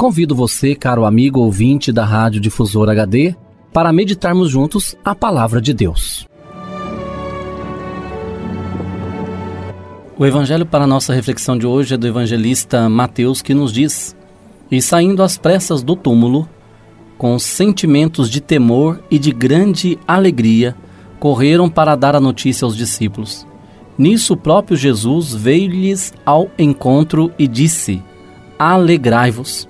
Convido você, caro amigo ouvinte da Rádio Difusora HD, para meditarmos juntos a palavra de Deus. O evangelho para nossa reflexão de hoje é do evangelista Mateus, que nos diz: E saindo às pressas do túmulo, com sentimentos de temor e de grande alegria, correram para dar a notícia aos discípulos. Nisso o próprio Jesus veio-lhes ao encontro e disse: Alegrai-vos.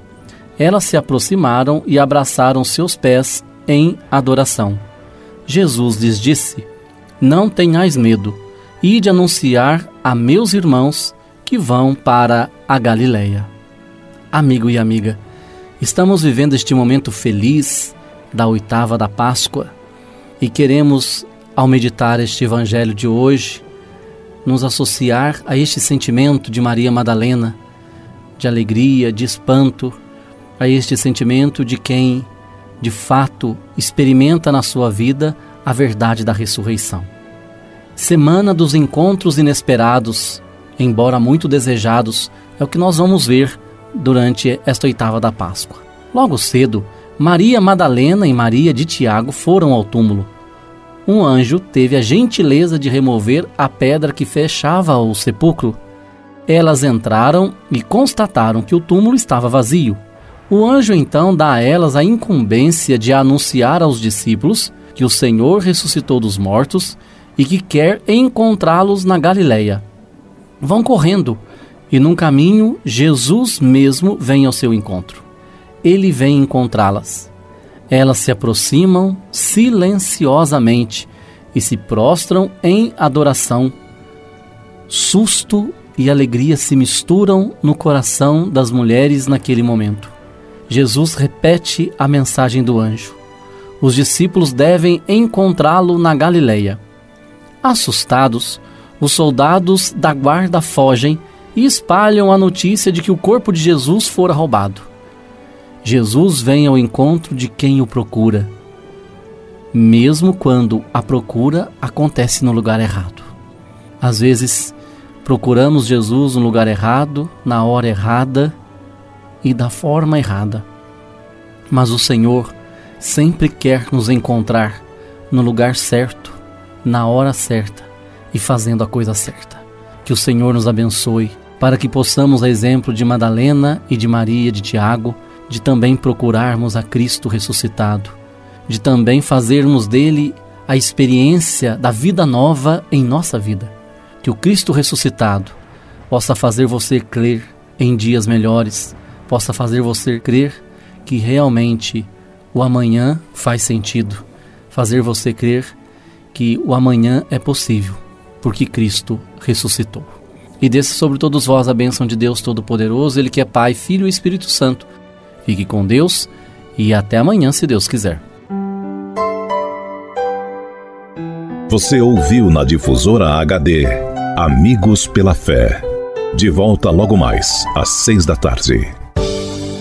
Elas se aproximaram e abraçaram seus pés em adoração. Jesus lhes disse: Não tenhais medo, ide anunciar a meus irmãos que vão para a Galileia. Amigo e amiga, estamos vivendo este momento feliz da oitava da Páscoa e queremos, ao meditar este evangelho de hoje, nos associar a este sentimento de Maria Madalena, de alegria, de espanto, a este sentimento de quem, de fato, experimenta na sua vida a verdade da ressurreição. Semana dos encontros inesperados, embora muito desejados, é o que nós vamos ver durante esta oitava da Páscoa. Logo cedo, Maria Madalena e Maria de Tiago foram ao túmulo. Um anjo teve a gentileza de remover a pedra que fechava o sepulcro. Elas entraram e constataram que o túmulo estava vazio. O anjo então dá a elas a incumbência de anunciar aos discípulos que o Senhor ressuscitou dos mortos e que quer encontrá-los na Galileia. Vão correndo e num caminho Jesus mesmo vem ao seu encontro. Ele vem encontrá-las. Elas se aproximam silenciosamente e se prostram em adoração. Susto e alegria se misturam no coração das mulheres naquele momento. Jesus repete a mensagem do anjo. Os discípulos devem encontrá-lo na Galileia. Assustados, os soldados da guarda fogem e espalham a notícia de que o corpo de Jesus fora roubado. Jesus vem ao encontro de quem o procura, mesmo quando a procura acontece no lugar errado. Às vezes, procuramos Jesus no lugar errado, na hora errada e da forma errada. Mas o Senhor sempre quer nos encontrar no lugar certo, na hora certa e fazendo a coisa certa. Que o Senhor nos abençoe para que possamos, a exemplo de Madalena e de Maria de Tiago, de também procurarmos a Cristo ressuscitado, de também fazermos dele a experiência da vida nova em nossa vida. Que o Cristo ressuscitado possa fazer você crer em dias melhores, possa fazer você crer que realmente o amanhã faz sentido, fazer você crer que o amanhã é possível. porque Cristo ressuscitou. E desça sobre todos vós a bênção de Deus Todo-Poderoso, Ele que é Pai, Filho e Espírito Santo. Fique com Deus e até amanhã, se Deus quiser. Você ouviu na difusora HD Amigos pela Fé. De volta logo mais, às seis da tarde.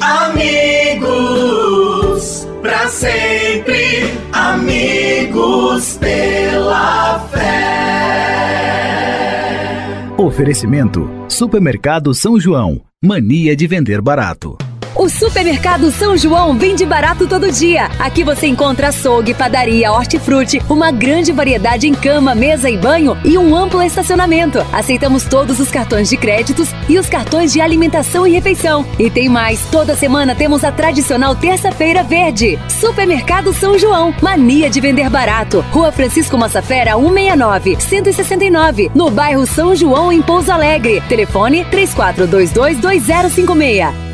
Amigos, para sempre, amigos pela fé. Oferecimento: Supermercado São João. Mania de vender barato. O Supermercado São João vende barato todo dia. Aqui você encontra açougue, padaria, hortifruti, uma grande variedade em cama, mesa e banho e um amplo estacionamento. Aceitamos todos os cartões de créditos e os cartões de alimentação e refeição. E tem mais, toda semana temos a tradicional terça-feira verde. Supermercado São João, mania de vender barato. Rua Francisco Massafera, 169, 169, no bairro São João, em Pouso Alegre. Telefone 34222056.